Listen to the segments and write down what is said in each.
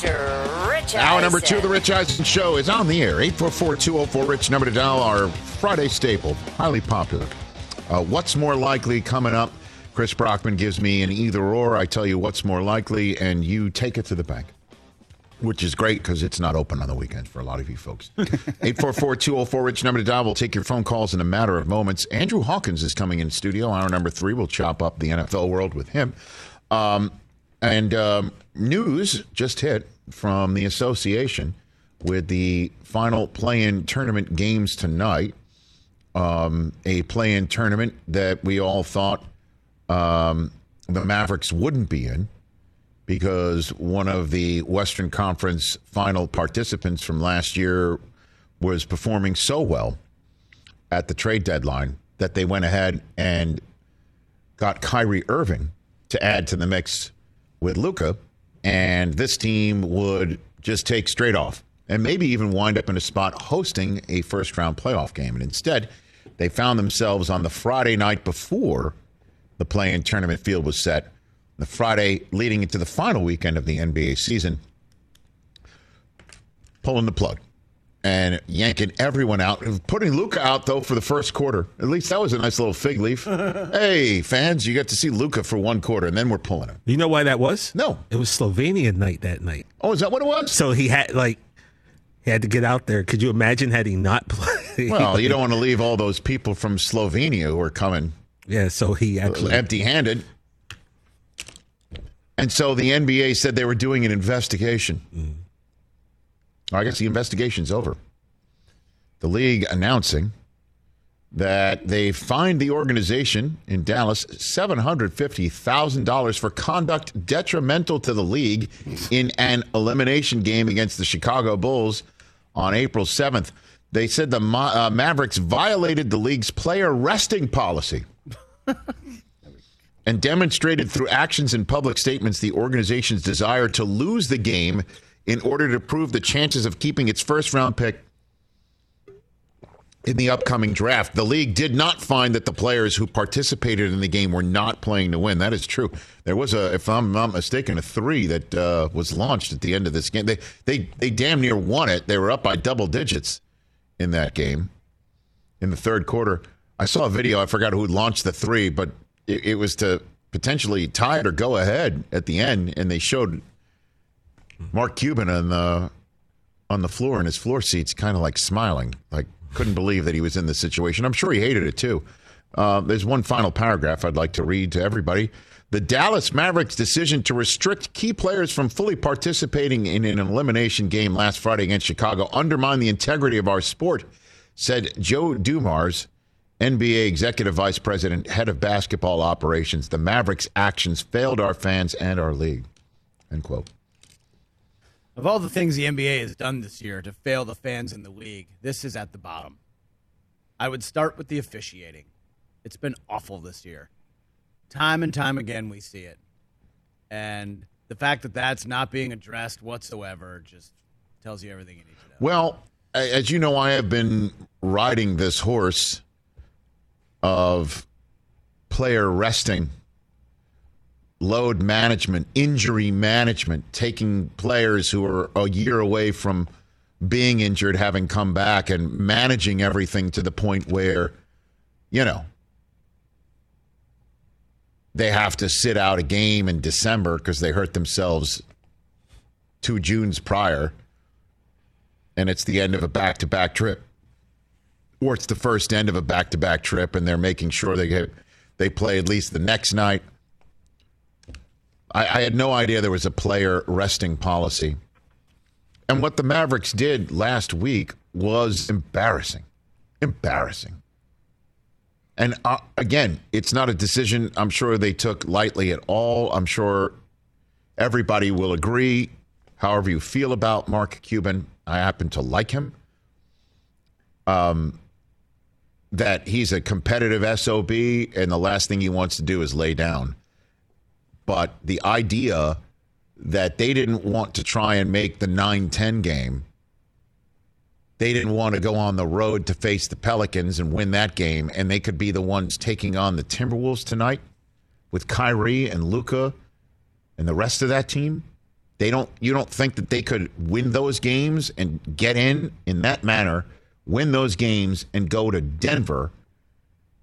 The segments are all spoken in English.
Mr. Rich Hour number two of the Rich Eisen Show is on the air. 844-204-RICH, number to dial, our Friday staple, highly popular. Uh, what's more likely coming up? Chris Brockman gives me an either or. I tell you what's more likely, and you take it to the bank, which is great because it's not open on the weekends for a lot of you folks. 844-204-RICH, number to dial. We'll take your phone calls in a matter of moments. Andrew Hawkins is coming in studio. Hour number three, we'll chop up the NFL world with him. Um, and um, news just hit from the association with the final play-in tournament games tonight. Um, a play-in tournament that we all thought um, the Mavericks wouldn't be in because one of the Western Conference final participants from last year was performing so well at the trade deadline that they went ahead and got Kyrie Irving to add to the mix with Luka, and this team would just take straight off and maybe even wind up in a spot hosting a first round playoff game. And instead, they found themselves on the Friday night before the play in tournament field was set, the Friday leading into the final weekend of the NBA season, pulling the plug and yanking everyone out. Putting Luka out though for the first quarter. At least that was a nice little fig leaf. hey, fans, you got to see Luka for one quarter, and then we're pulling him. You know why that was? No. It was Slovenia night that night. Oh, is that what it was? So he had like he had to get out there. Could you imagine had he not played? Well, you don't want to leave all those people from Slovenia who are coming Yeah, so he actually empty-handed. And so the NBA said they were doing an investigation. Mm. I guess the investigation's over. The league announcing that they fined the organization in Dallas $750,000 for conduct detrimental to the league in an elimination game against the Chicago Bulls on April 7th. They said the Ma- uh, Mavericks violated the league's player resting policy and demonstrated through actions and public statements the organization's desire to lose the game in order to prove the chances of keeping its first round pick in the upcoming draft. The league did not find that the players who participated in the game were not playing to win. That is true. There was a, if I'm not mistaken, a three that uh, was launched at the end of this game. They they they damn near won it. They were up by double digits in that game in the third quarter. I saw a video. I forgot who launched the three, but it, it was to potentially tie it or go ahead at the end, and they showed Mark Cuban on the on the floor in his floor seats, kind of like smiling, like couldn't believe that he was in this situation. I'm sure he hated it too. Uh, there's one final paragraph I'd like to read to everybody. The Dallas Mavericks' decision to restrict key players from fully participating in an elimination game last Friday against Chicago undermined the integrity of our sport, said Joe Dumars, NBA Executive Vice President, Head of Basketball Operations. The Mavericks' actions failed our fans and our league. End quote. Of all the things the NBA has done this year to fail the fans in the league, this is at the bottom. I would start with the officiating. It's been awful this year. Time and time again, we see it. And the fact that that's not being addressed whatsoever just tells you everything you need to know. Well, as you know, I have been riding this horse of player resting, load management, injury management, taking players who are a year away from being injured, having come back, and managing everything to the point where, you know, they have to sit out a game in December because they hurt themselves two Junes prior and it's the end of a back to back trip. Or it's the first end of a back to back trip, and they're making sure they get, they play at least the next night. I, I had no idea there was a player resting policy. And what the Mavericks did last week was embarrassing. Embarrassing. And uh, again, it's not a decision I'm sure they took lightly at all. I'm sure everybody will agree. However, you feel about Mark Cuban, I happen to like him. Um, that he's a competitive SOB, and the last thing he wants to do is lay down. But the idea that they didn't want to try and make the 9 10 game, they didn't want to go on the road to face the Pelicans and win that game, and they could be the ones taking on the Timberwolves tonight with Kyrie and Luka and the rest of that team. They don't. You don't think that they could win those games and get in in that manner, win those games and go to Denver?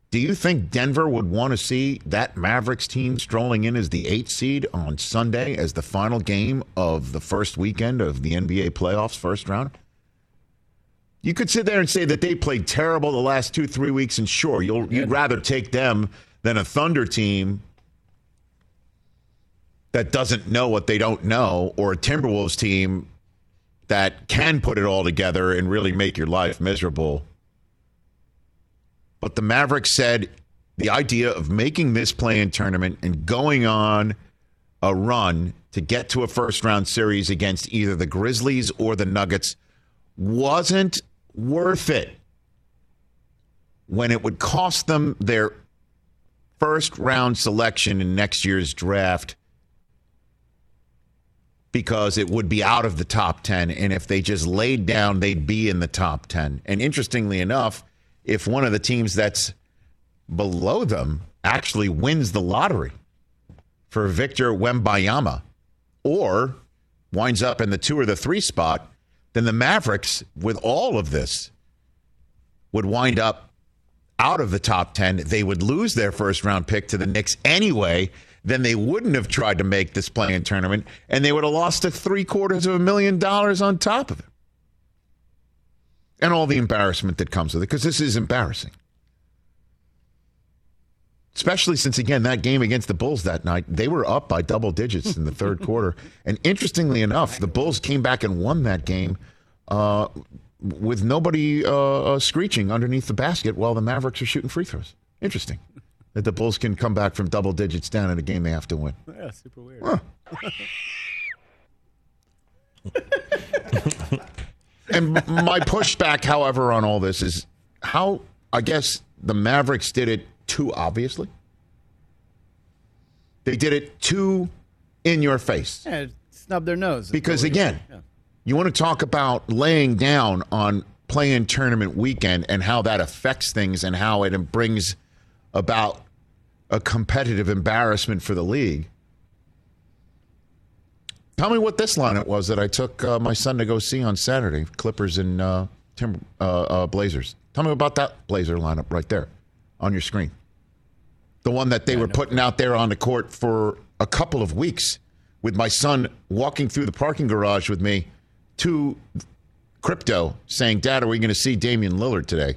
Do you think Denver would want to see that Mavericks team strolling in as the eighth seed on Sunday as the final game of the first weekend of the NBA playoffs, first round? You could sit there and say that they played terrible the last two, three weeks, and sure, you'll, you'd rather take them than a Thunder team that doesn't know what they don't know, or a Timberwolves team that can put it all together and really make your life miserable. But the Mavericks said the idea of making this play in tournament and going on a run to get to a first round series against either the Grizzlies or the Nuggets wasn't worth it when it would cost them their first round selection in next year's draft because it would be out of the top 10. And if they just laid down, they'd be in the top 10. And interestingly enough, if one of the teams that's below them actually wins the lottery for Victor Wembanyama or winds up in the two or the three spot, then the Mavericks, with all of this, would wind up out of the top 10. They would lose their first round pick to the Knicks anyway then they wouldn't have tried to make this play-in tournament, and they would have lost a three quarters of a million dollars on top of it. And all the embarrassment that comes with it, because this is embarrassing. Especially since, again, that game against the Bulls that night, they were up by double digits in the third quarter. And interestingly enough, the Bulls came back and won that game uh, with nobody uh, uh screeching underneath the basket while the Mavericks are shooting free throws. Interesting that the Bulls can come back from double digits down in a game they have to win. Yeah, super weird. Huh. and my pushback, however, on all this is how I guess the Mavericks did it too obviously. They did it too in your face. Yeah, snub their nose. Because again, yeah. you want to talk about laying down on play-in tournament weekend and how that affects things and how it brings about a competitive embarrassment for the league. Tell me what this lineup was that I took uh, my son to go see on Saturday Clippers and uh, Timber, uh, uh, Blazers. Tell me about that Blazer lineup right there on your screen. The one that they yeah, were putting out there on the court for a couple of weeks with my son walking through the parking garage with me to crypto saying, Dad, are we going to see Damian Lillard today?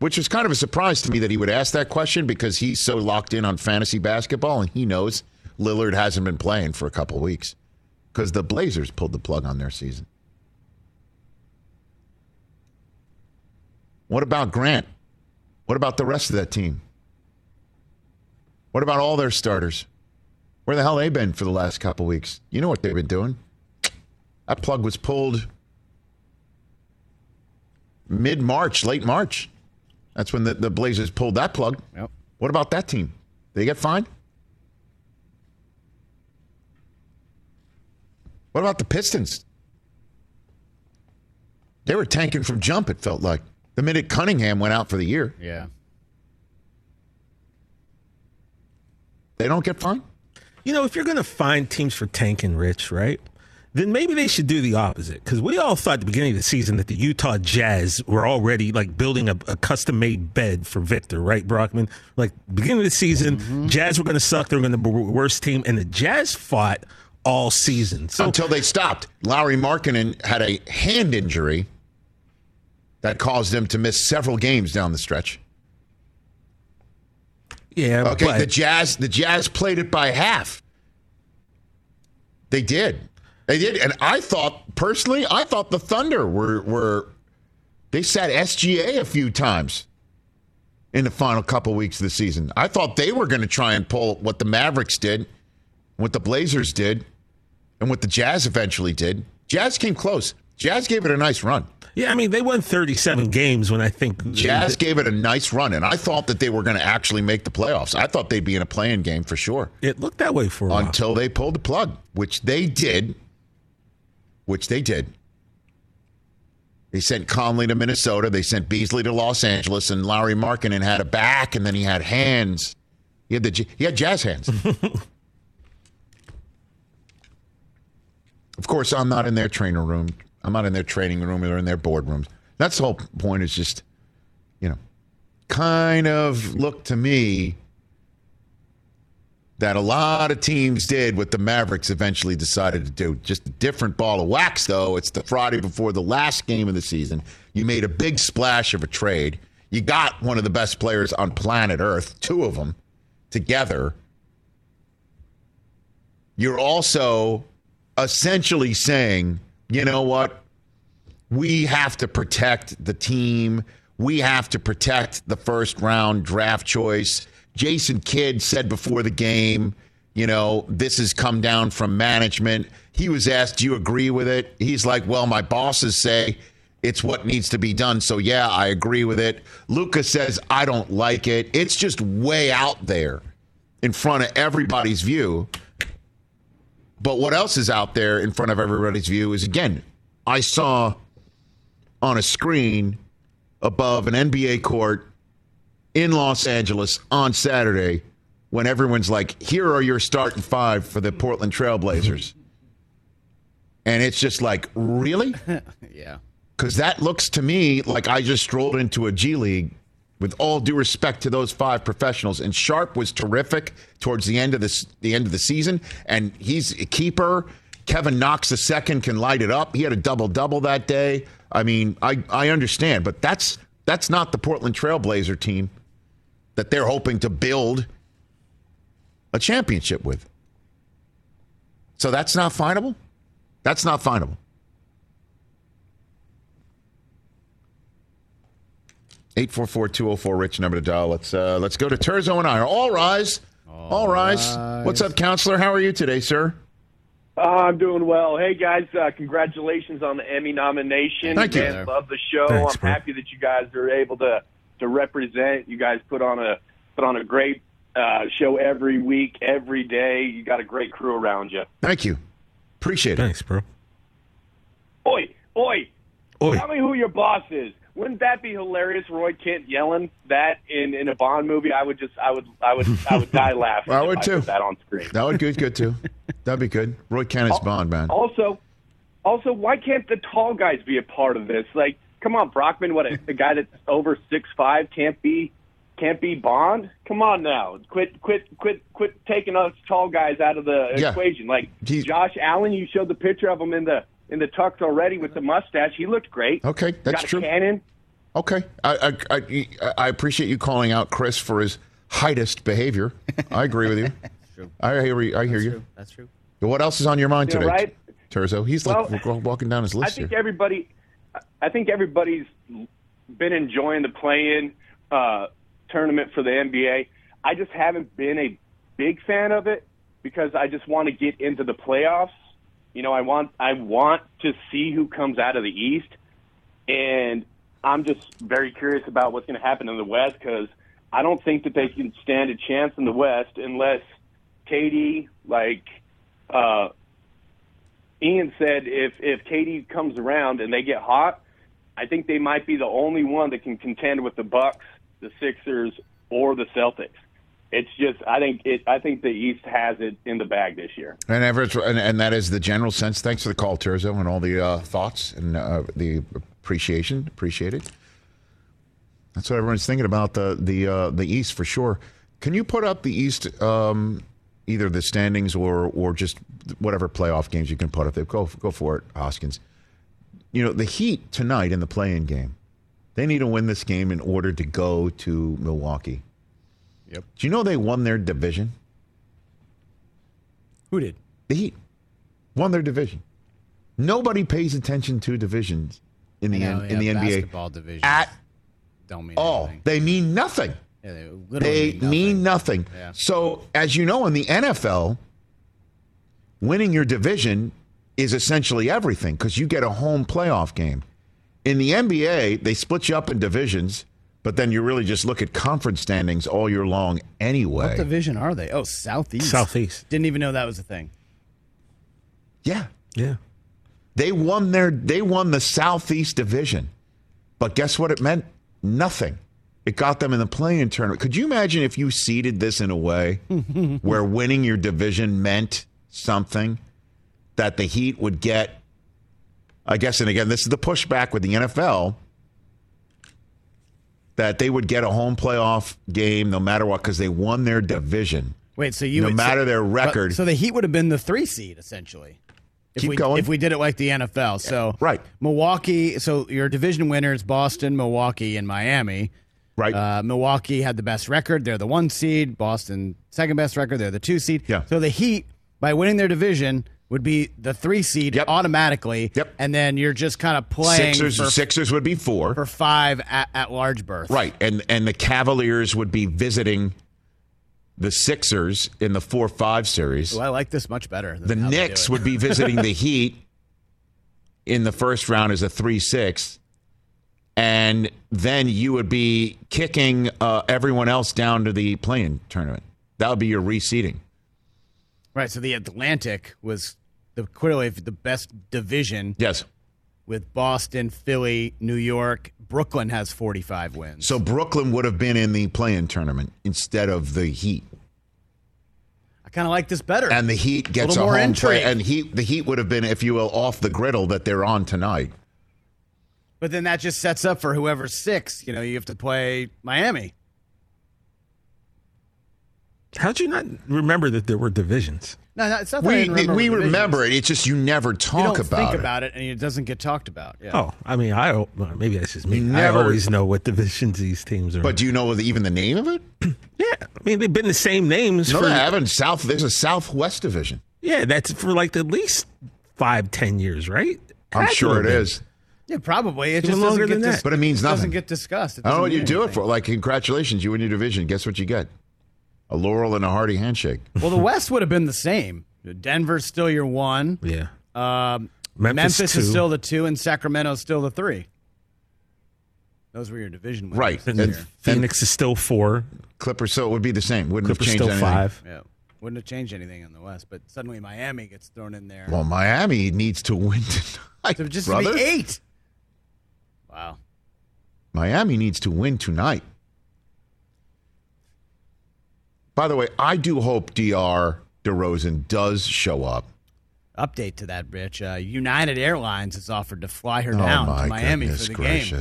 which was kind of a surprise to me that he would ask that question because he's so locked in on fantasy basketball and he knows Lillard hasn't been playing for a couple of weeks because the Blazers pulled the plug on their season. What about Grant? What about the rest of that team? What about all their starters? Where the hell they been for the last couple weeks? You know what they've been doing. That plug was pulled mid March, late March. That's when the, the Blazers pulled that plug. Yep. What about that team? They get fined? What about the Pistons? They were tanking from jump, it felt like. The minute Cunningham went out for the year. Yeah. They don't get fined? You know, if you're going to find teams for tanking, Rich, right? then maybe they should do the opposite. Because we all thought at the beginning of the season that the Utah Jazz were already like building a, a custom made bed for Victor, right, Brockman? Like beginning of the season, mm-hmm. Jazz were going to suck. They were going to be the worst team, and the Jazz fought all season so, until they stopped. Lauri Markkanen had a hand injury that caused him to miss several games down the stretch. Yeah. Okay. But, the Jazz, the Jazz played it by half. They did. They did, and I thought personally, I thought the Thunder were were they sat SGA a few times in the final couple weeks of the season. I thought they were going to try and pull what the Mavericks did, what the Blazers did, and what the Jazz eventually did. Jazz came close. Jazz gave it a nice run. Yeah, I mean they won 37 games when I think Jazz gave it a nice run, and I thought that they were going to actually make the playoffs. I thought they'd be in a playing game for sure. It looked that way for until they pulled the plug, which they did which they did. They sent Conley to Minnesota. They sent Beasley to Los Angeles, and Lauri Markkanen had a back, and then he had hands. He had the he had jazz hands. Of course, I'm not in their trainer room. I'm not in their training room or in their boardrooms. That's the whole point. Is just, you know, kind of look to me that a lot of teams did what the Mavericks eventually decided to do. Just a different ball of wax, though. It's the Friday before the last game of the season. You made a big splash of a trade. You got one of the best players on planet Earth, two of them together. You're also essentially saying, you know what? We have to protect the team. We have to protect the first round draft choice. Jason Kidd said before the game, you know, this has come down from management. He was asked, Do you agree with it? He's like, Well, my bosses say it's what needs to be done. So, yeah, I agree with it. Luka says, I don't like it. It's just way out there in front of everybody's view. But what else is out there in front of everybody's view is again, I saw on a screen above an NBA court in Los Angeles on Saturday when everyone's like, here are your starting five for the Portland Trailblazers. and it's just like, really? yeah. Because that looks to me like I just strolled into a G League with all due respect to those five professionals. And Sharpe was terrific towards the end of this the end of the season, and he's a keeper. Kevin Knox the second can light it up. He had a double double that day. I mean, I, I understand, but that's that's not the Portland Trailblazer team that they're hoping to build a championship with. So that's not finable. That's not finable. 844-204 rich number to dial. Let's uh, let's go to Terzo and I. All rise. All, All rise. rise. What's up, counselor? How are you today, sir? Uh, I'm doing well. Hey guys, uh, congratulations on the Emmy nomination. Thank you. Man, love the show. Thanks, I'm bro. happy that you guys are able to to represent. You guys put on a put on a great uh, show every week, every day. You got a great crew around you. Thank you. Appreciate it. Thanks, bro. Oi, oi, Oi. Tell me who your boss is. Wouldn't that be hilarious? Roy Kent yelling that in, in a Bond movie. I would just, I would, I would, I would die laughing. I would I too. that on screen. That would be good too. That'd be good. Roy Kenneth's Bond, man. Also, also, why can't the tall guys be a part of this? Like, come on, Brockman. What a, a guy that's over six five can't be can't be Bond. Come on now, quit quit quit quit taking us tall guys out of the Yeah. equation. Like He's- Josh Allen, you showed the picture of him in the in the tux already with the mustache. He looked great. Okay, that's Got a true. Cannon. Okay, I, I I I appreciate you calling out Chris for his heightest behavior. I agree with you. true. I hear you. I hear That's you. true. That's true. What else is on your mind Yeah, today, right? Terzo? He's like Well, we're walking down his list. I list think here. everybody, I think everybody's been enjoying the play-in uh, tournament for the NBA. I just haven't been a big fan of it because I just want to get into the playoffs. You know, I want I want to see who comes out of the East, and I'm just very curious about what's going to happen in the West because I don't think that they can stand a chance in the West unless Katie like. Uh, Ian said if if Katie comes around and they get hot, I think they might be the only one that can contend with the Bucks, the Sixers, or the Celtics. It's just I think it I think the East has it in the bag this year. And, Everett, and, and that is the general sense. Thanks for the call, Terzo, and all the uh, thoughts and uh, the appreciation. Appreciate it. That's what everyone's thinking about the the uh, the East for sure. Can you put up the East, um, either the standings or or just whatever playoff games you can put up there? Go go for it, Hoskins. You know the Heat tonight in the play-in game. They need to win this game in order to go to Milwaukee. Yep. Do you know they won their division? Who did? The Heat won their division. Nobody pays attention to divisions in the know, N- in the NBA basketball divisions at don't mean all. anything. They mean nothing. Yeah, they They mean mean nothing. nothing. Yeah. So, as you know, in the NFL, winning your division is essentially everything because you get a home playoff game. In the NBA, they split you up in divisions, but then you really just look at conference standings all year long anyway. What division are they? Oh, Southeast. Southeast. Didn't even know that was a thing. yeah. Yeah. They won their they won the Southeast Division. But guess what it meant? Nothing. It got them in the playing tournament. Could you imagine if you seeded this in a way where winning your division meant something? that the Heat would get. I guess, and again, this is the pushback with the NFL that they would get a home playoff game no matter what because they won their division. Wait, so you no would matter say- their but- record. So the Heat would have been the three seed essentially. If Keep we, going. If we did it like the NFL, so right. Milwaukee. So your division winners: Boston, Milwaukee, and Miami. right. Uh, Milwaukee had the best record; they're the one seed. Boston second best record; they're the two seed. Yeah. So the Heat, by winning their division, would be the three seed Yep. automatically. Yep. And then you're just kind of playing Sixers, for, Sixers would be four. for five at, at large berth. Right. And and the Cavaliers would be visiting the Sixers in the 4-5 series. Ooh, I like this much better. The Knicks would be visiting the Heat in the first round as a 3-6. And then you would be kicking uh, everyone else down to the playing tournament. That would be your reseeding. right. So the Atlantic was the clearly the best division Yes. with Boston, Philly, New York. Brooklyn has 45 wins. So Brooklyn would have been in the playing tournament instead of the Heat. I kind of like this better. And the Heat gets a, Little more home play. And Heat, the Heat would have been, if you will, off the griddle that they're on tonight. but then that just sets up for whoever's six. You know, you have to play Miami. How'd you not remember that there were divisions? No, no it's not that I We, didn't remember we the remember it. It's just you never You talk don't about think it. about it, and it doesn't get talked about. Yeah. Oh, I mean, I well, maybe that's just me. You I always know what divisions these teams are. But do you know even the name of it? yeah, I mean, they've been the same names No, for they haven't. South. There's a Southwest division. yeah, that's for like at least five, ten years, right? I'm Had sure have it been. is. Yeah, probably. It Even just longer doesn't get than dis- that. But it means nothing. doesn't get discussed. It oh, I don't know what you mean do it for. Like, congratulations, you win your division. Guess what you get? A laurel and a hearty handshake. Well, the West would have been the same. Denver's still your one. Yeah, Um, Memphis, Memphis, is still the two, and Sacramento's still the three. Those were your division winners. Right. this and year. Phoenix is still four. Clippers, so it would be the same. Wouldn't Clippers have changed still anything. five. Yeah. Wouldn't have changed anything in the West, but suddenly Miami gets thrown in there. Well, Miami needs to win tonight, so just to be eight. Wow. Miami needs to win tonight. By the way, I do hope Diar DeRozan does show up. Update to that, Rich. Uh, United Airlines has offered to fly her oh down my to Miami for the game.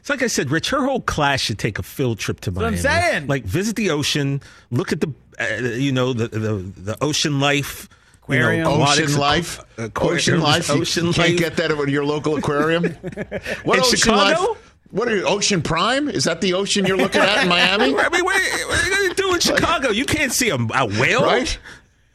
It's like I said, Rich. Her whole class should take a field trip to what Miami. I'm saying. Like visit the ocean, look at the, uh, you know, the the, the ocean life. you know, Aquarium. Ocean life, aquarium- ocean life. You ocean can't life. get that at your local aquarium. what In ocean Chicago? life? What are you, Ocean Prime? Is that the ocean you're looking at in Miami? I mean, what, what are you going to do in Chicago? You can't see a, a whale, Right?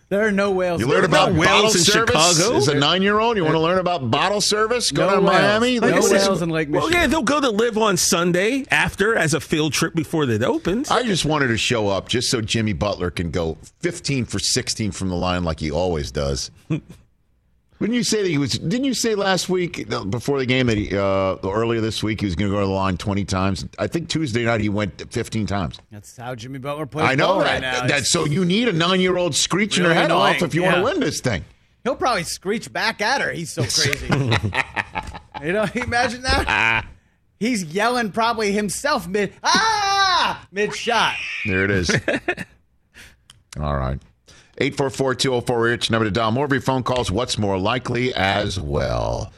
There are no whales. You there. learn about no bottle whales in service. Chicago. As a nine-year-old, you want to learn about bottle service? Go No to whales. Miami. No Look at whales in Lake Well, yeah, they'll go to live on Sunday after as a field trip before it opens. I just wanted to show up just so Jimmy Butler can go 15 for 16 from the line like he always does. Wouldn't you say that he was? Didn't you say last week before the game that he, uh, earlier this week he was going to go to the line 20 times? I think Tuesday night he went 15 times. That's how Jimmy Butler plays I know that. right now. That's so you need a nine-year-old screeching Really her head annoying, off if you yeah. want to win this thing. He'll probably screech back at her. He's so crazy. you know, imagine that. He's yelling probably himself mid ah mid shot. There it is. All right. 844-204-RICH, number to dial. More of your phone calls. What's more likely as well.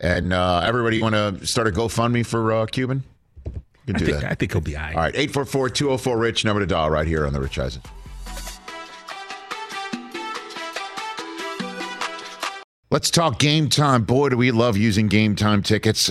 And uh, everybody, want to start a GoFundMe for uh, Cuban? You can I do think, that. I think he'll be all right. All right. 844-204-RICH, number to dial right here on the Rich Eisen. Let's talk game time. Boy, do we love using game time tickets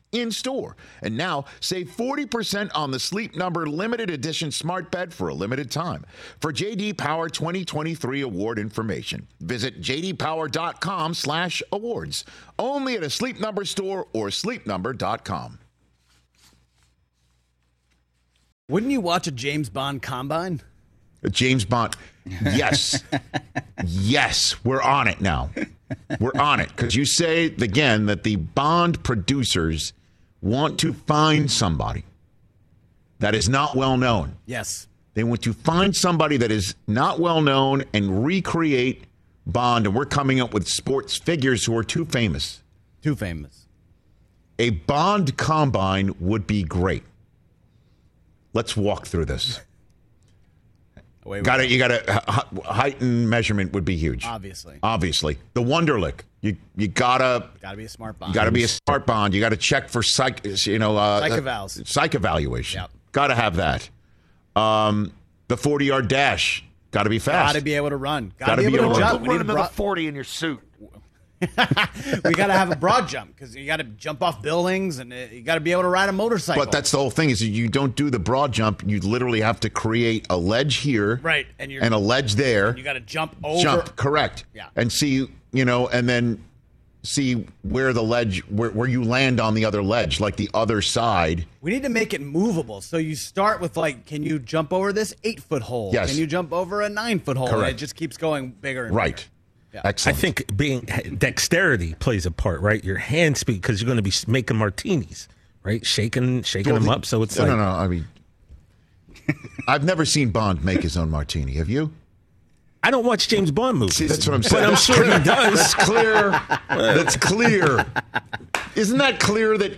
in store. And now save 40% on the Sleep Number limited edition smart bed for a limited time. For JD Power 2023 award information, visit jdpower.com/awards. Only at a Sleep Number store or sleepnumber.com. Wouldn't you watch a James Bond combine? A James Bond. Yes. yes, we're on it now. We're on it because you say again that the Bond producers want to find somebody that is not well known. Yes. They want to find somebody that is not well known and recreate Bond. And we're coming up with sports figures who are too famous. Too famous. A Bond combine would be great. Let's walk through this. Got go. to you got to height and measurement would be huge. Obviously. Obviously, the Wonderlic. You you gotta Got to be a smart Bond. you gotta be a smart bond. You got to check for psych. You know, uh, Psych evals. Psych evaluation. Yep. Got to have that. Um, the forty yard dash. Got to be fast. Got to be able to run. Got Gotta be be able able to to jump. Put We need a another broad, 40 in your suit. we got to have a broad jump because you got to jump off buildings and uh, you got to be able to ride a motorcycle. But that's the whole thing is you don't do the broad jump. You literally have to create a ledge here, Right, and you're- and a ledge there. you got to jump over. jump correct. Yeah. and see you know, and then see where the ledge where where you land on the other ledge, like the other side. We need to make it movable. So you start with like, can you jump over this eight foot hole? Yes. Can you jump over a nine foot hole? And Correct. it just keeps going bigger and Right. bigger. Yeah. I think being dexterity plays a part, right? Your hand speed because you're going to be making martinis, right? Shaking, shaking them up. So it's no, like no, no. I mean, I've never seen Bond make his own martini. Have you? I don't watch James Bond movies. That's what I'm saying. But saying. I'm sure he does. That's clear. That's clear. Isn't that clear that?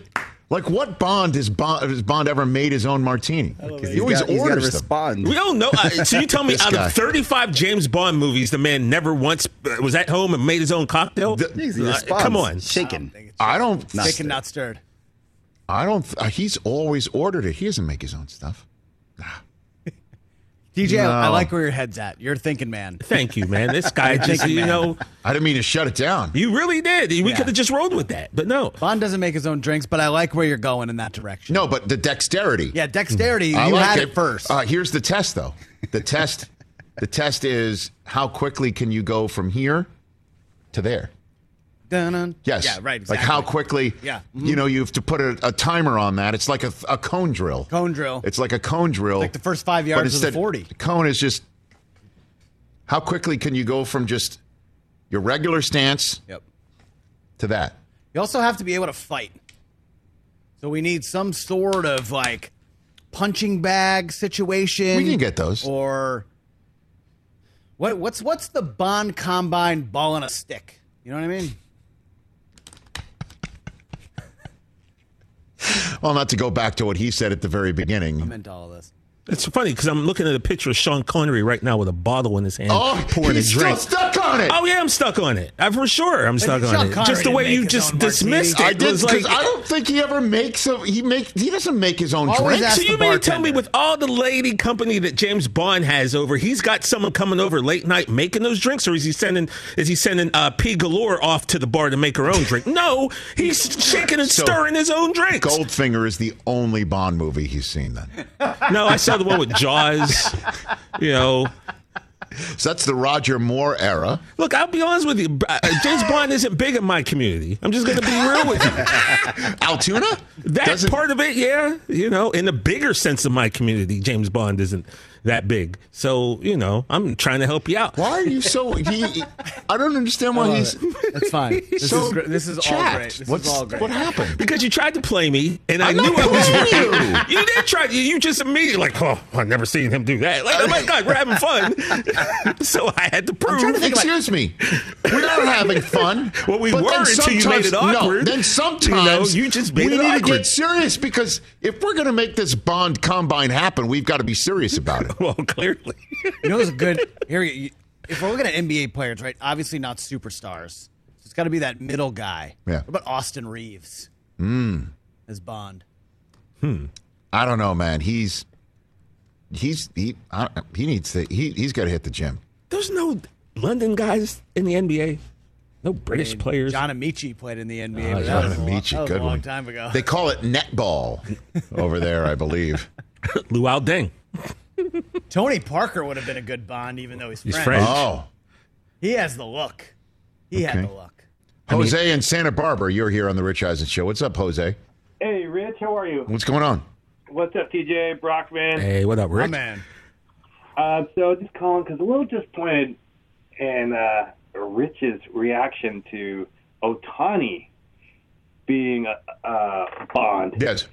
Like what Bond has Bond, has Bond ever made his own martini? He always got, he's got to orders them. respond. We don't know. Uh, so you tell me out guy. of 35 James Bond movies, the man never once uh, was at home and made his own cocktail? The- he Uh, come on. shaking. I don't. Shaken, not stirred. I don't. uh, He's always ordered it. He doesn't make his own stuff. DJ, I like where your head's at. You're thinking, man. Thank you, man. This guy just, Thank you, you know, I didn't mean to shut it down. you really did. We Yeah. could have just rolled with that, but no. Bond doesn't make his own drinks, but I like where you're going in that direction. No, but the dexterity. Yeah, dexterity. I you like had it, first. Uh, here's the test, though. The test, the test is how quickly can you go from here to there? Dun-dun. Yes. Yeah, right. Like how quickly? Yeah. You mm-hmm. know, you have to put a, a timer on that. It's like a, a cone drill. Cone drill. It's like a cone drill. Like the first five but yards of the 40. The cone is just how quickly can you go from just your regular stance Yep. to that? You also have to be able to fight. So we need some sort of like punching bag situation. We can get those. Or what? What's what's the Bond combine ball and a stick? You know what I mean? Well, not to go back to what he said at the very beginning. I'm into all of this. It's funny because I'm looking at a picture of Sean Connery right now with a bottle in his hand, Oh, pouring he's a drink. still stuck on it. Oh yeah, I'm stuck on it. Uh, for sure, I'm stuck Sean on it. Connery just the way you just dismissed martini. it. I did was like, because I don't think he ever makes a he make he doesn't make his own Always drinks. So you mean to tell me with all the lady company that James Bond has over, he's got someone coming over late night making those drinks, or is he sending is he sending uh, P Galore off to the bar to make her own drink? No, he's shaking and So, stirring his own drinks. Goldfinger is the only Bond movie he's seen. Then No, I saw the one with Jaws. You know, So that's the Roger Moore era. Look, I'll be honest with you. Uh, James Bond isn't big in my community. I'm just going to be real with you. Altoona? That Doesn't- part of it, yeah. You know, in the bigger sense of my community, James Bond isn't that big. So, you know, I'm trying to help you out. Why are you so? He, I don't understand why he's That's fine. This so is great. This is all great. This What's, is all great. What happened? Because you tried to play me, and I I'm knew I was playing wrong. You did try. You, you just immediately like, oh, I've never seen him do that. Like, oh my God, we're having fun. so I had to prove. To Excuse me. We're not having fun. Well, we But were then until you made it awkward. No, then sometimes You know, you just made we it need to get serious because if we're going to make this Bond combine happen, we've got to be serious about it. well, clearly. You know, it's a good. Here, you, if we're looking at NBA players, right? Obviously not superstars. So it's got to be that middle guy. Yeah. What about Austin Reaves? Mm. As Bond. Hmm. I don't know, man. He's he's he I, he needs to he he's got to hit the gym. There's no London guys in the NBA. No British players. John Amaechi played in the NBA. Ah, but that John was a lo- Amaechi, that was good a long one. time ago. They call it netball over there, I believe. Luol Deng. Tony Parker would have been a good Bond, even though he's He's French. French. Oh, He has the look. He had the look. Jose in Santa Barbara, you're here on the Rich Eisen show. What's up, Jose? Hey, Rich, how are you? What's going on? What's up, TJ Brockman? Hey, what up, My Rick? man. Uh, so just calling because a little disappointed in uh, Rich's reaction to Ohtani being a, a Bond. Yes,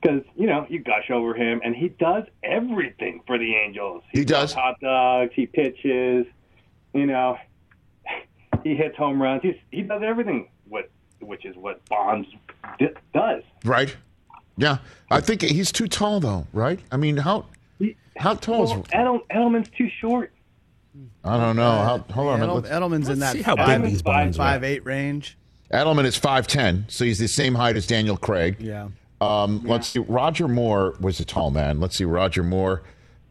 Because, you know, you gush over him, and he does everything for the Angels. He does. Hot dogs, he pitches, you know, he hits home runs. He's, he does everything, what, which is what Bonds d- does. right. Yeah, I think he's too tall, though. Right? I mean, how how tall Well, is? Edel, Edelman's too short. I don't know. How, hold on. Edel- Let's- Edelman's in that see how five, big these five, bonds five are. eight range. Edelman is five ten, so he's the same height as Daniel Craig. Yeah. Um, Let's see. Roger Moore was a tall man. Let's see. Roger Moore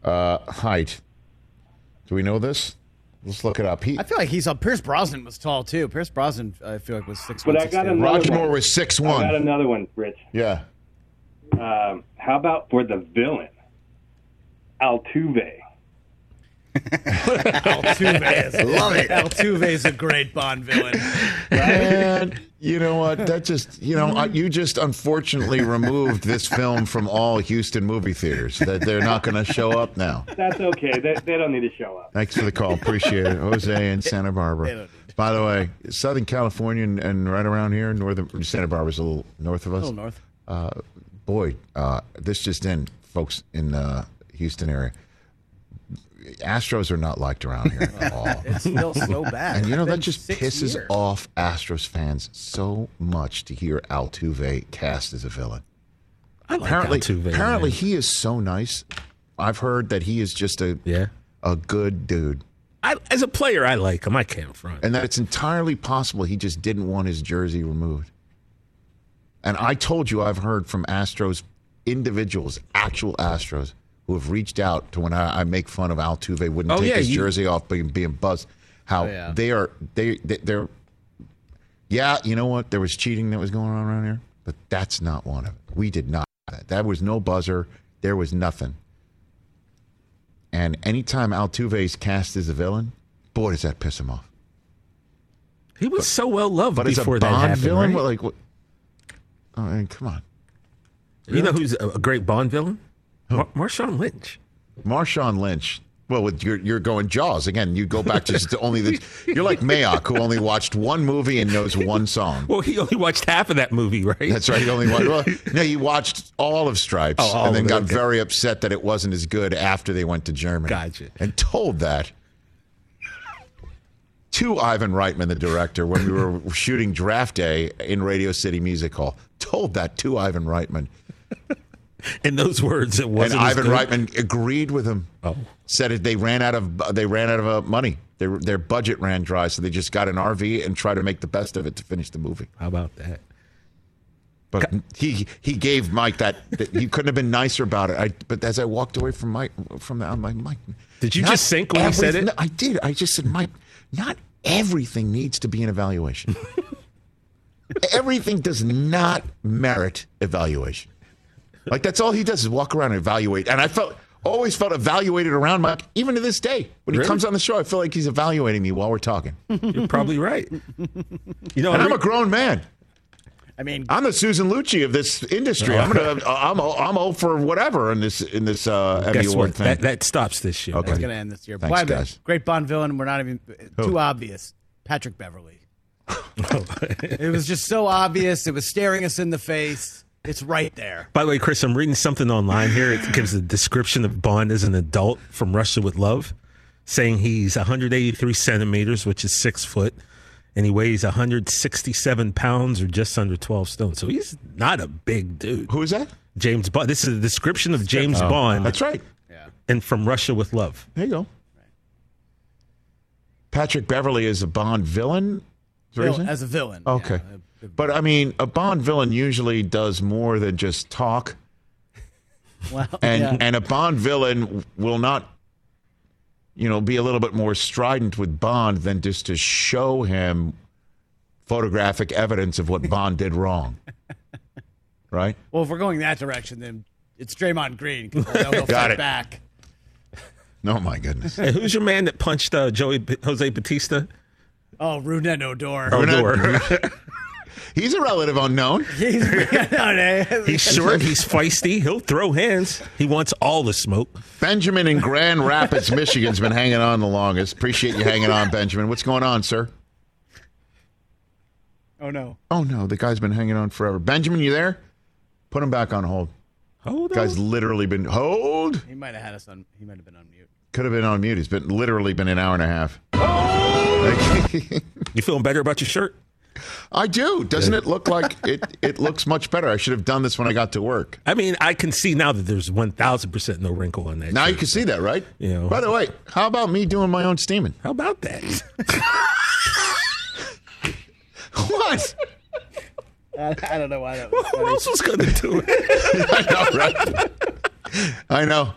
uh, height. Do we know this? Let's look it up. He I feel like he's up. Pierce Brosnan was tall too. Pierce Brosnan, I feel like was six. But one, I got two. another Roger one. Moore was six one. I got another one, Rich. Yeah. Um, how about for the villain, Altuve? Altuve. Love it. Altuve is a great Bond villain. And you know what? That just you know you just unfortunately removed this film from all Houston movie theaters. That they're not going to show up now. That's okay. they, they don't need to show up. Thanks for the call. Appreciate it, Jose in Santa Barbara. By the way, Southern California and, and right around here, northern Santa Barbara's a little north of us. A little north. Uh, boy, uh, this just in, folks in uh, Houston area. Astros are not liked around here at all. It's still so bad. And you know that just pisses years. off Astros fans so much to hear Altuve cast as a villain. I like Apparently, Altuve, apparently man. he is so nice. I've heard that he is just a Yeah. a good dude, I, as a player, I like him. I can't front. and that it's entirely possible he just didn't want his jersey removed. And I told you I've heard from Astros individuals, actual Astros, who have reached out to when I, I make fun of Altuve wouldn't Oh, take yeah, his you- jersey off being, being buzzed. How Oh, yeah. they are they, they they're yeah, you know what? There was cheating that was going on around here, but that's not one of it. We did not. have That That was no buzzer. There was nothing. And anytime Altuve's cast as a villain, boy, does that piss him off. he was so well loved But as a before that Bond happened. villain, right? what, like what? Oh, I mean, come on, You know who's a, a great Bond villain? Mar- Marshawn Lynch. Marshawn Lynch. Well, with you're you're going Jaws again. You go back to just only the. You're like Mayock, who only watched one movie and knows one song. Well, he only watched half of that movie, right? That's right. He only watched. Well, no, he watched all of Stripes Oh, all and then got okay. very upset that it wasn't as good after they went to Germany. Gotcha. And told that to Ivan Reitman, the director, when we were shooting Draft Day in Radio City Music Hall. Told that to Ivan Reitman, In those words, it and wasn't. as Ivan. Reitman agreed with him. Oh. Said it, they ran out of they ran out of uh, money. Their their budget ran dry, so they just got an RV and tried to make the best of it to finish the movie. How about that? But he he gave Mike that, that he couldn't have been nicer about it. I but as I walked away from Mike from the I'm like Mike. Did you just sink when he said it? No, I did. I just said Mike. Not everything needs to be an evaluation. everything does not merit evaluation. Like that's all he does is walk around and evaluate. And I felt always felt evaluated around Mike, even to this day. When he Really? comes on the show, I feel like he's evaluating me while we're talking. You're probably right. You know, And I'm a grown man. I mean, I'm the Susan Lucci of this industry. I'm gonna, I'm, I'm all for whatever in this in this uh, Emmy guess Award what? thing. That, that stops this year. Okay. it's going to end this year. Thanks, Why, guys. Great Bond villain. We're not even Who? too obvious. Patrick Beverley. it was just so obvious. It was staring us in the face. It's right there. By the way, Chris, I'm reading something online here. It gives a description of Bond as an adult from Russia with Love, saying he's 183 centimeters, which is six foot, and he weighs 167 pounds or just under 12 stone. So he's not a big dude. Who is that? James Bond. This is a description of James oh, Bond That's right. Yeah. and from Russia with Love. There you go. Patrick Beverley is a Bond villain. Is that what you're Vil- saying? as a villain. Okay. Yeah. But I mean, a Bond villain usually does more than just talk, Well, and yeah. and a Bond villain will not, you know, be a little bit more strident with Bond than just to show him photographic evidence of what Bond did wrong. Right? well, if we're going that direction, then it's Draymond Green. I know he'll Got fight it. back. Oh my goodness. Hey, who's your man that punched uh, Joey José Bautista? Oh, Rougned Odor. Oh, not- door. He's a relative unknown. He's, He's short. He's feisty. He'll throw hands. He wants all the smoke. Benjamin in Grand Rapids, Michigan's been hanging on the longest. Appreciate you hanging on, Benjamin. What's going on, sir? oh no. Oh no, the guy's been hanging on forever. Benjamin, you there? Put him back on hold. Hold Guy's on. literally been hold. He might have had us on. He might have been on mute. Could have been on mute. He's been literally been an hour and a half. You feeling better about your shirt? I do. Doesn't it look like it? It looks much better. I should have done this when I got to work. I mean, I can see now that there's 1,000% no wrinkle on that. Now you can see that, right? Yeah. By the way, how about me doing my own steaming? How about that? What? I, I don't know why that was Who else was going to do it? I know, right? I know.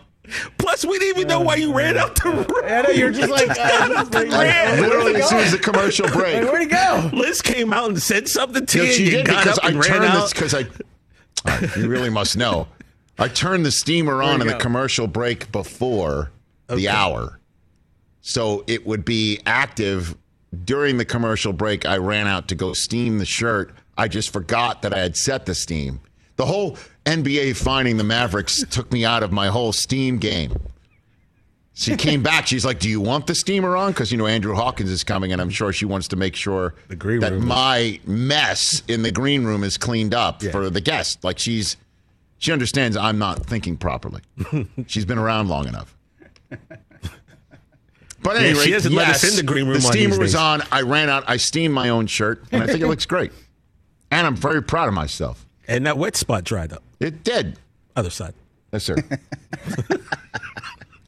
Plus, we didn't even know why you ran out the I know you're just like, uh, just like literally, as soon as the commercial break. Like, where'd he go? Liz came out and said something to No, you. she did got because up I and ran turned this because I. All right, you really must know. I turned the steamer on in you the commercial break before the hour, so it would be active during the commercial break. I ran out to go steam the shirt. I just forgot that I had set the steam. The whole NBA finding the Mavericks took me out of my whole steam game. She came back. She's like, "Do you want the steamer on?" Because you know Andrew Hawkins is coming, and I'm sure she wants to make sure that my mess in the green room is cleaned up for the guest. Like she's, she understands I'm not thinking properly. she's been around long enough. But Yeah, anyway, she hasn't let us in the green room The steamer was days. on. I ran out. I steamed my own shirt, and I think it looks great. And I'm very proud of myself. And that wet spot dried up. It did. Other side. Yes, sir.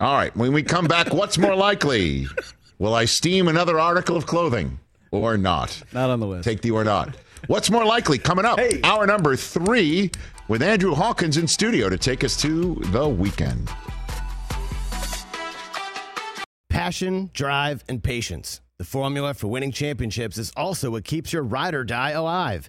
All right. When we come back, what's more likely? Will I steam another article of clothing or not? Not on the list. Take the or not. What's more likely? Coming up, Hey. hour number three with Andrew Hawkins in studio to take us to the weekend. Passion, drive, and patience. The formula for winning championships is also what keeps your ride or die alive.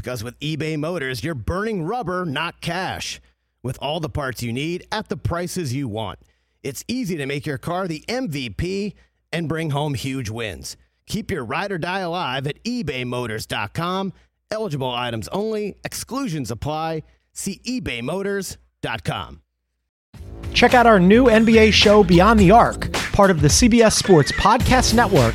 Because with eBay Motors, you're burning rubber, not cash. With all the parts you need at the prices you want, it's easy to make your car the MVP and bring home huge wins. Keep your ride or die alive at ebaymotors.com. Eligible items only, exclusions apply. See ebaymotors.com. Check out our new NBA show Beyond the Arc, part of the CBS Sports Podcast Network,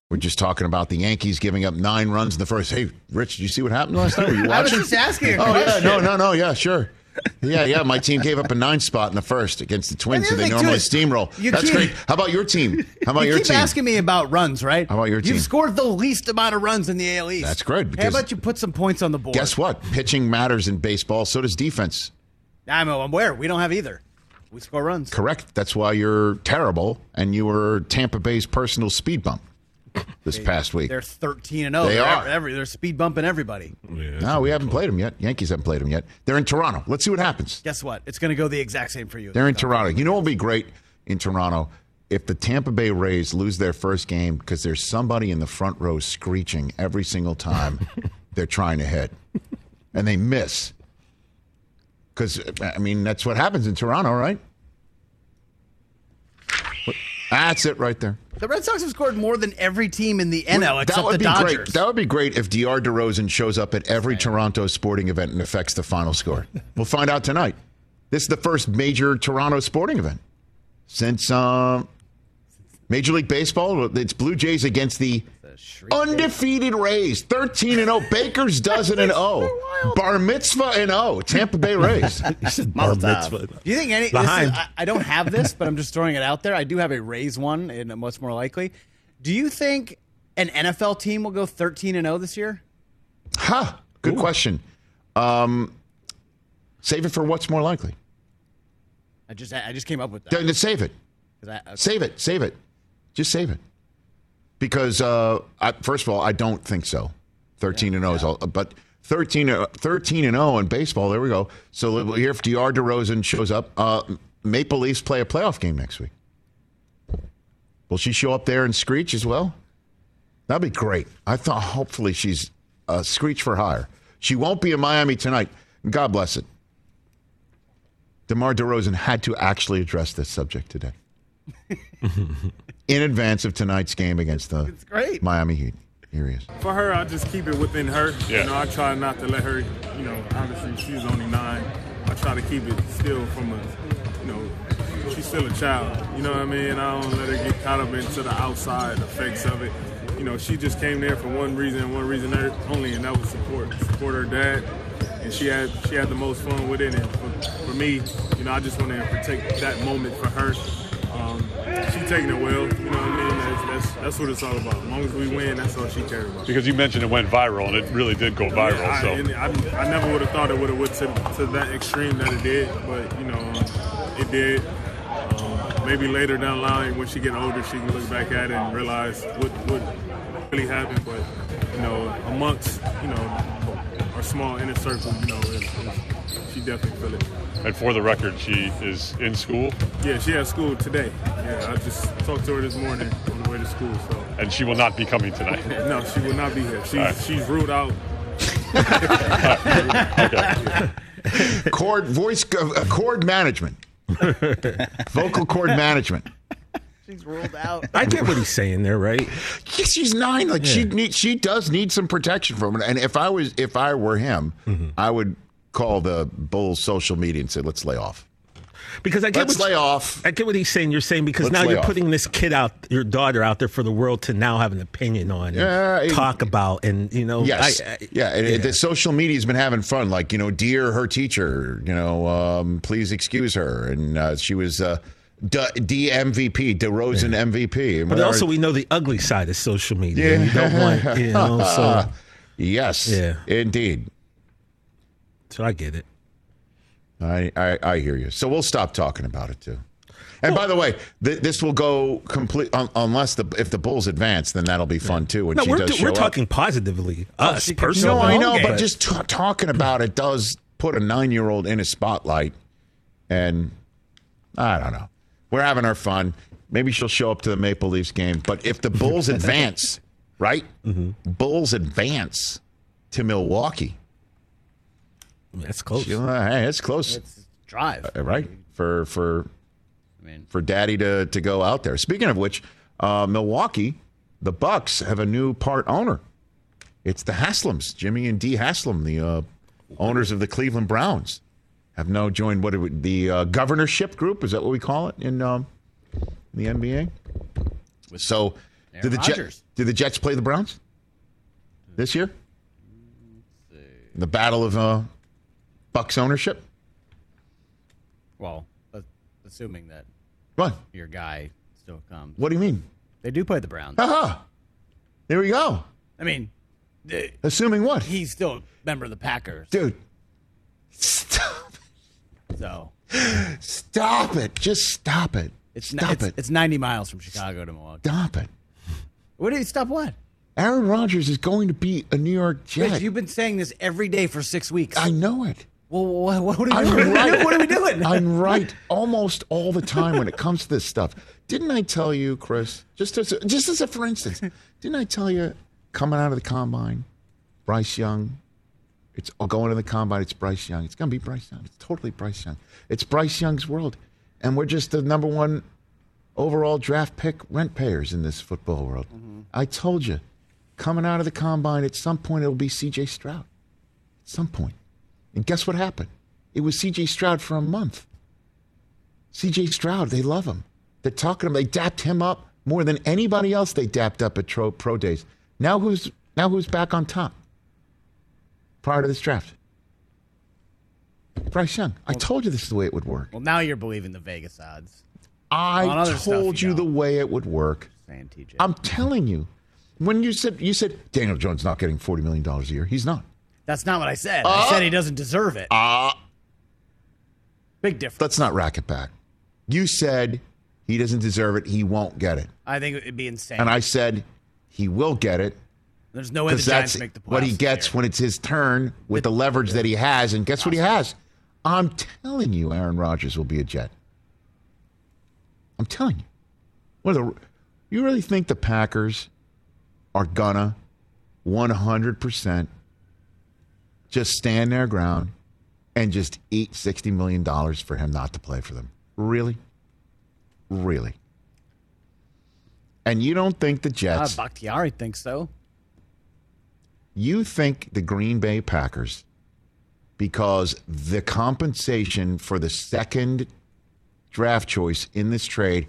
We're just talking about the Yankees giving up nine runs in the first. Hey, Rich, did you see what happened last night? Were you watching? I was just asking oh yeah, no, no, no, yeah, sure. Yeah, yeah. My team gave up a nine spot in the first against the Twins, so they normally steamroll. That's keep- great. How about your team? How about you your keep team? asking me about runs, right? How about your team? You've scored the least amount of runs in the AL East. That's good, How about you put some points on the board? Guess what? Pitching matters in baseball. So does defense. I'm aware. We don't have either. We score runs. Correct. That's why you're terrible, and you were Tampa Bay's personal speed bump this past week. They're 13 and 0. They they're are. Every, they're speed bumping everybody. No, we haven't played them yet. Yankees haven't played them yet. They're in Toronto. Let's see what happens. Guess what? It's going to go the exact same for you. They're in Toronto. You know what would be great in Toronto? If the Tampa Bay Rays lose their first game because there's somebody in the front row screeching every single time they're trying to hit and they miss. Because, I mean, that's what happens in Toronto, right? That's it right there. The Red Sox have scored more than every team in the NL that except would the be Dodgers. great. That would be great if Diar DeRozan shows up at every Toronto sporting event and affects the final score. we'll find out tonight. This is the first major Toronto sporting event since um, Major League Baseball. It's Blue Jays against the undefeated Rays, thirteen and zero. Baker's dozen and zero. Bar mitzvah and zero. Tampa Bay Rays. You said Mazel bar mitzvah. Do you think any? This is, Behind. I, I don't have this, but I'm just throwing it out there. I do have a Rays one, and what's more likely? Do you think an NFL team will go 13 and 0 this year? Ha! Good question. Um, save it for what's more likely. I just I just came up with that. Then save it. 'Cause I- okay. Save it. Save it. Just save it. Because uh, I, first of all, I don't think so. Thirteen and zero is all, but 13, uh, 13 and zero in baseball. There we go. So here, if Diar DeRozan shows up, uh, Maple Leafs play a playoff game next week. Will she show up there and screech as well? That'd be great. I thought hopefully she's uh, screech for hire. She won't be in Miami tonight. God bless it. DeMar DeRozan had to actually address this subject today in advance of tonight's game against the great. Miami Heat. Here he is. For her, I just keep it within her. You know, I try not to let her, you know, obviously she's only nine. I try to keep it still from a, you know, she's still a child. You know what I mean? I don't let her get caught up into the outside effects of it. You know, she just came there for one reason and one reason only, and that was support. Support her dad. And she had she had the most fun with it. And for, for me, you know, I just want to protect that moment for her. Um, she taking it well. You know what I mean? That's, that's that's what it's all about. As long as we win, that's all she cares about. Because you mentioned it went viral, and it really did go viral. Yeah, I, so I, I never would have thought it would have went to, to that extreme that it did, but you know, it did. Um, maybe later down the line, when she get older, she can look back at it and realize what what really happened. But you know, amongst you know our small inner circle, you know, is, is, she definitely feel it. and for the record, she is in school, Yeah, she has school today. Yeah, I just talked to her this morning on the way to school. So and she will not be coming tonight. no, she will not be here. She's All right. she's ruled out. Chord voice uh, chord management, vocal cord management. She's ruled out. I get what he's saying there, right? Yeah, she's nine. Like she need, she does need some protection from it. And if I was if I were him, Mm-hmm. I would call the Bulls social media and say, "Let's lay off. Because I get Let's what lay off." I get what he's saying. You're saying because Let's now you're off. putting this kid out, your daughter out there for the world to now have an opinion on, and Yeah, it- talk about, and you know, Yes, I, I- yeah. And The social media's been having fun. Like you know, dear her teacher. You know, um, please excuse her. And uh, she was uh, D- DMVP, DeRozan MVP. But also, we know the ugly side of social media. You don't want, you know, so, yes, Yeah. indeed. So I get it. I, I I hear you. So we'll stop talking about it too. And by the way, th- this will go complete un- unless the if the Bulls advance, then that'll be fun too. When No, she we're, does do- show we're up. talking positively. Oh, us she could personally. No, I know, game. but just t- talking about it does put a nine year old in a spotlight, and I don't know. We're having our fun. Maybe she'll show up to the Maple Leafs game. But if the Bulls advance, right? Mm-hmm. Bulls advance to Milwaukee. That's close. You know, hey, it's close. It's drive. Uh, right for for I mean, for daddy to to go out there. Speaking of which, uh, Milwaukee, the Bucks have a new part owner. It's the Haslams, Jimmy and Dee Haslam, the uh, owners of the Cleveland Browns, have now joined what it would, the uh, governorship group. Is that what we call it in um, the NBA? So Did the, Jet- Rodgers. did the Jets play the Browns this year? The battle of uh, Bucks ownership. Well, assuming that What? your guy still comes. What do you mean? They do play the Browns. Aha! There we go. I mean, Assuming what, he's still a member of the Packers. dude? Stop! So Stop it! Just stop it! it's, n- stop it's it! it's 90 miles from Chicago to Milwaukee. Stop it! What did he stop? What? Aaron Rodgers is going to be a New York Jet. Rich, you've been saying this every day for six weeks. I know it. Well, what, what are we doing? right. what are we doing? I'm right almost all the time when it comes to this stuff. Didn't I tell you, Chris? Just as a, just as a for instance, didn't I tell you coming out of the combine, Bryce Young? It's all going to the combine. It's Bryce Young. It's going to be Bryce Young. It's totally Bryce Young. It's Bryce Young's world, and we're just the number one overall draft pick rent payers in this football world. Mm-hmm. I told you, coming out of the combine, at some point it'll be C.J. Stroud. At some point. And guess what happened? It was C.J. Stroud for a month. C.J. Stroud, they love him. They're talking to him. They dapped him up more than anybody else they dapped up at pro, pro days. Now who's now who's back on top? Prior to this draft, Bryce Young. I told you this is the way it would work. well, now you're believing the Vegas odds. I other stuff, told you you the way it would work. Saying TJ. I'm telling you. When you said you said Daniel Jones not getting forty million dollars a year, he's not. That's not what I said. I said he doesn't deserve it. Ah, Big difference. let's not rack it back. You said he doesn't deserve it. He won't get it. I think it'd be insane. And I said he will get it There's no way the Giants that's make the playoffs. what he gets year. when it's his turn with the leverage that he has. And guess what he has? I'm telling you, Aaron Rodgers will be a Jet. I'm telling you. What are the, you really think the Packers are gonna 100% just stand their ground and just eat $60 million for him not to play for them? Really? Really? And you don't think the Uh, Jets Bakhtiari thinks so. you think the Green Bay Packers, because the compensation for the second draft choice in this trade,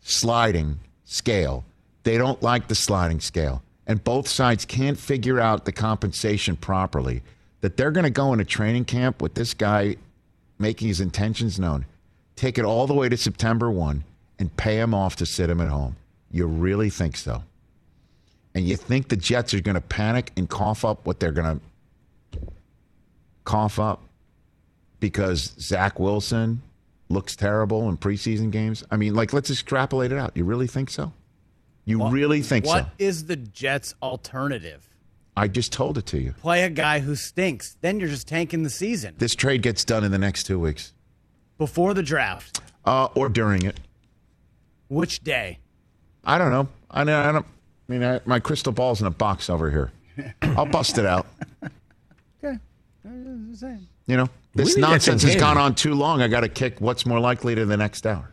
sliding scale, they don't like the sliding scale. And both sides can't figure out the compensation properly, that they're going to go into training camp with this guy making his intentions known, take it all the way to September 1, and pay him off to sit him at home. You really think so? and you think the Jets are going to panic and cough up what they're going to cough up because Zach Wilson looks terrible in preseason games? I mean, like, let's extrapolate it out. You really think so? You really think What so? is the Jets' alternative? I just told it to you. Play a guy who stinks. Then you're just tanking the season. This trade gets done in the next two weeks Before the draft. uh, or during it. Which day? I don't know. I don't. I, don't, I mean, I, my crystal ball's in a box over here. I'll bust it out. Okay. You know, this nonsense has gone on too long. I got to kick what's more likely to the next hour.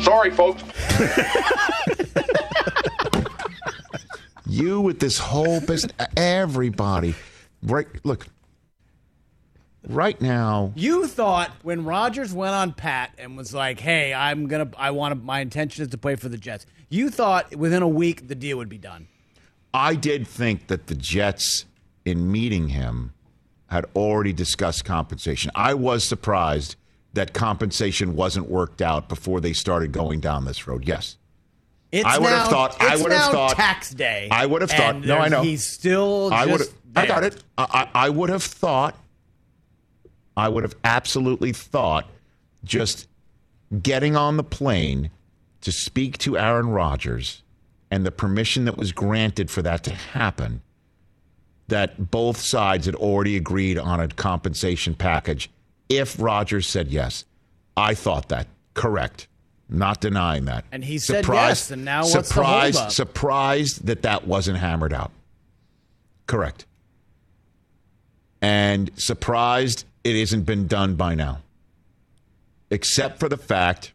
Sorry, folks. You with this whole business, everybody, right? Look, right now, You thought when Rodgers went on Pat and was like, "Hey, I'm gonna, I want to, my intention is to play for the Jets." You thought within a week the deal would be done. I did think that the Jets, in meeting him, had already discussed compensation. I was surprised that compensation wasn't worked out before they started going down this road. Yes. It's I would have now- thought- I would have thought- tax day. I would have thought- no, I know. He's still. I would have. I got it. I, I I would have thought. I would have absolutely thought, just getting on the plane to speak to Aaron Rodgers, and the permission that was granted for that to happen, that both sides had already agreed on a compensation package. If Rodgers said yes, I thought that correct. Not denying that. And he said yes, and now what's surprised, surprised that that wasn't hammered out. Correct. And surprised it hasn't been done by now. Except for the fact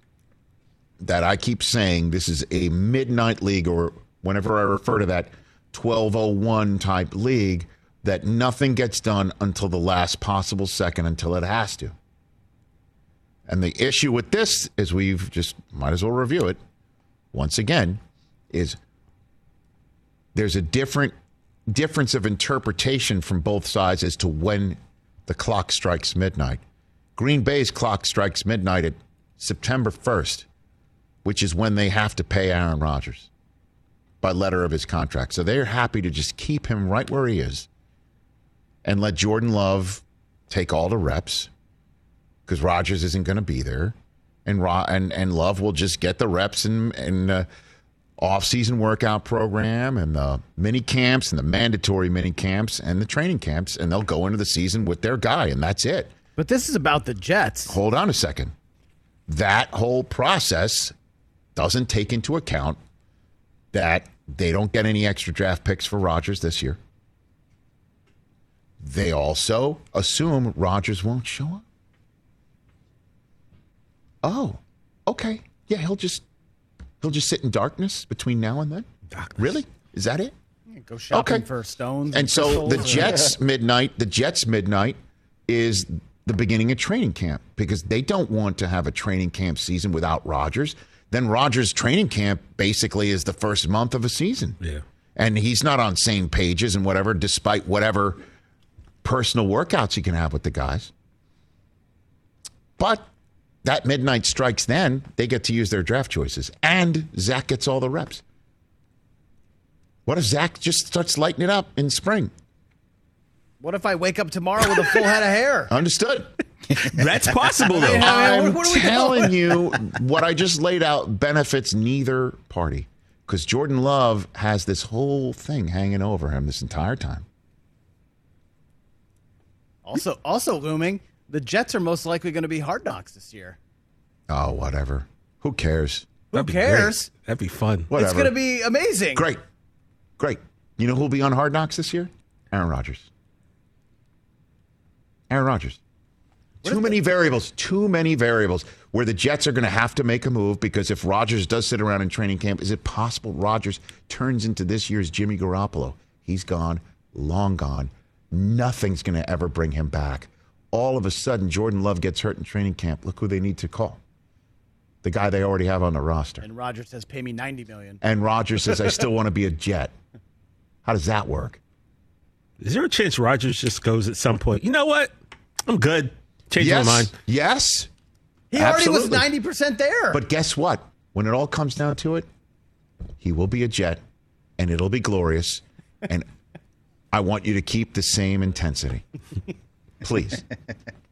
that I keep saying this is a midnight league, or whenever I refer to that 1201 type league, that nothing gets done until the last possible second until it has to. And the issue with this is we've just might as well review it once again is there's a different difference of interpretation from both sides as to when the clock strikes midnight. Green Bay's clock strikes midnight at September 1st, which is when they have to pay Aaron Rodgers by letter of his contract. So they're happy to just keep him right where he is and let Jordan Love take all the reps because Rodgers isn't going to be there, and Ro- and and Love will just get the reps and and uh, off-season workout program and the mini camps and the mandatory mini camps and the training camps, and they'll go into the season with their guy, and that's it. But this is about the Jets. Hold on a second. That whole process doesn't take into account that they don't get any extra draft picks for Rodgers this year. They also assume Rodgers won't show up. Oh, okay. Yeah, he'll just he'll just sit in darkness between now and then. Darkness. Really? Is that it? Go shopping Okay. for stones. And so the crystals. Jets midnight, the Jets midnight is the beginning of training camp because they don't want to have a training camp season without Rodgers. Then Rodgers training camp basically is the first month of a season. Yeah. And he's not on same pages and whatever, despite whatever personal workouts he can have with the guys. But that midnight strikes then, they get to use their draft choices. And Zach gets all the reps. What if Zach just starts lighting it up in spring? What if I wake up tomorrow with a full head of hair? Understood. That's possible though. I mean, I'm what are we telling you, what I just laid out benefits neither party because Jordan Love has this whole thing hanging over him this entire time. Also, also looming, the Jets are most likely going to be hard knocks this year. Oh, whatever. Who cares? Who That'd cares? great. That'd be fun. Whatever. It's going to be amazing. great. Great. You know who'll be on Hard Knocks this year? Aaron Rodgers. Aaron Rodgers. Too many variables. Too many variables where the Jets are going to have to make a move because if Rodgers does sit around in training camp, is it possible Rodgers turns into this year's Jimmy Garoppolo? He's gone, long gone. Nothing's going to ever bring him back. All of a sudden, Jordan Love gets hurt in training camp. Look who they need to call. The guy they already have on the roster. And Roger says, "Pay me ninety million. And Rodgers says, I still want to be a Jet. How does that work? Is there a chance Rodgers just goes at some point? You know what? I'm good. Change yes. my mind. Yes. He already was ninety percent there. But guess what? When it all comes down to it, he will be a Jet and it'll be glorious. And I want you to keep the same intensity. Please.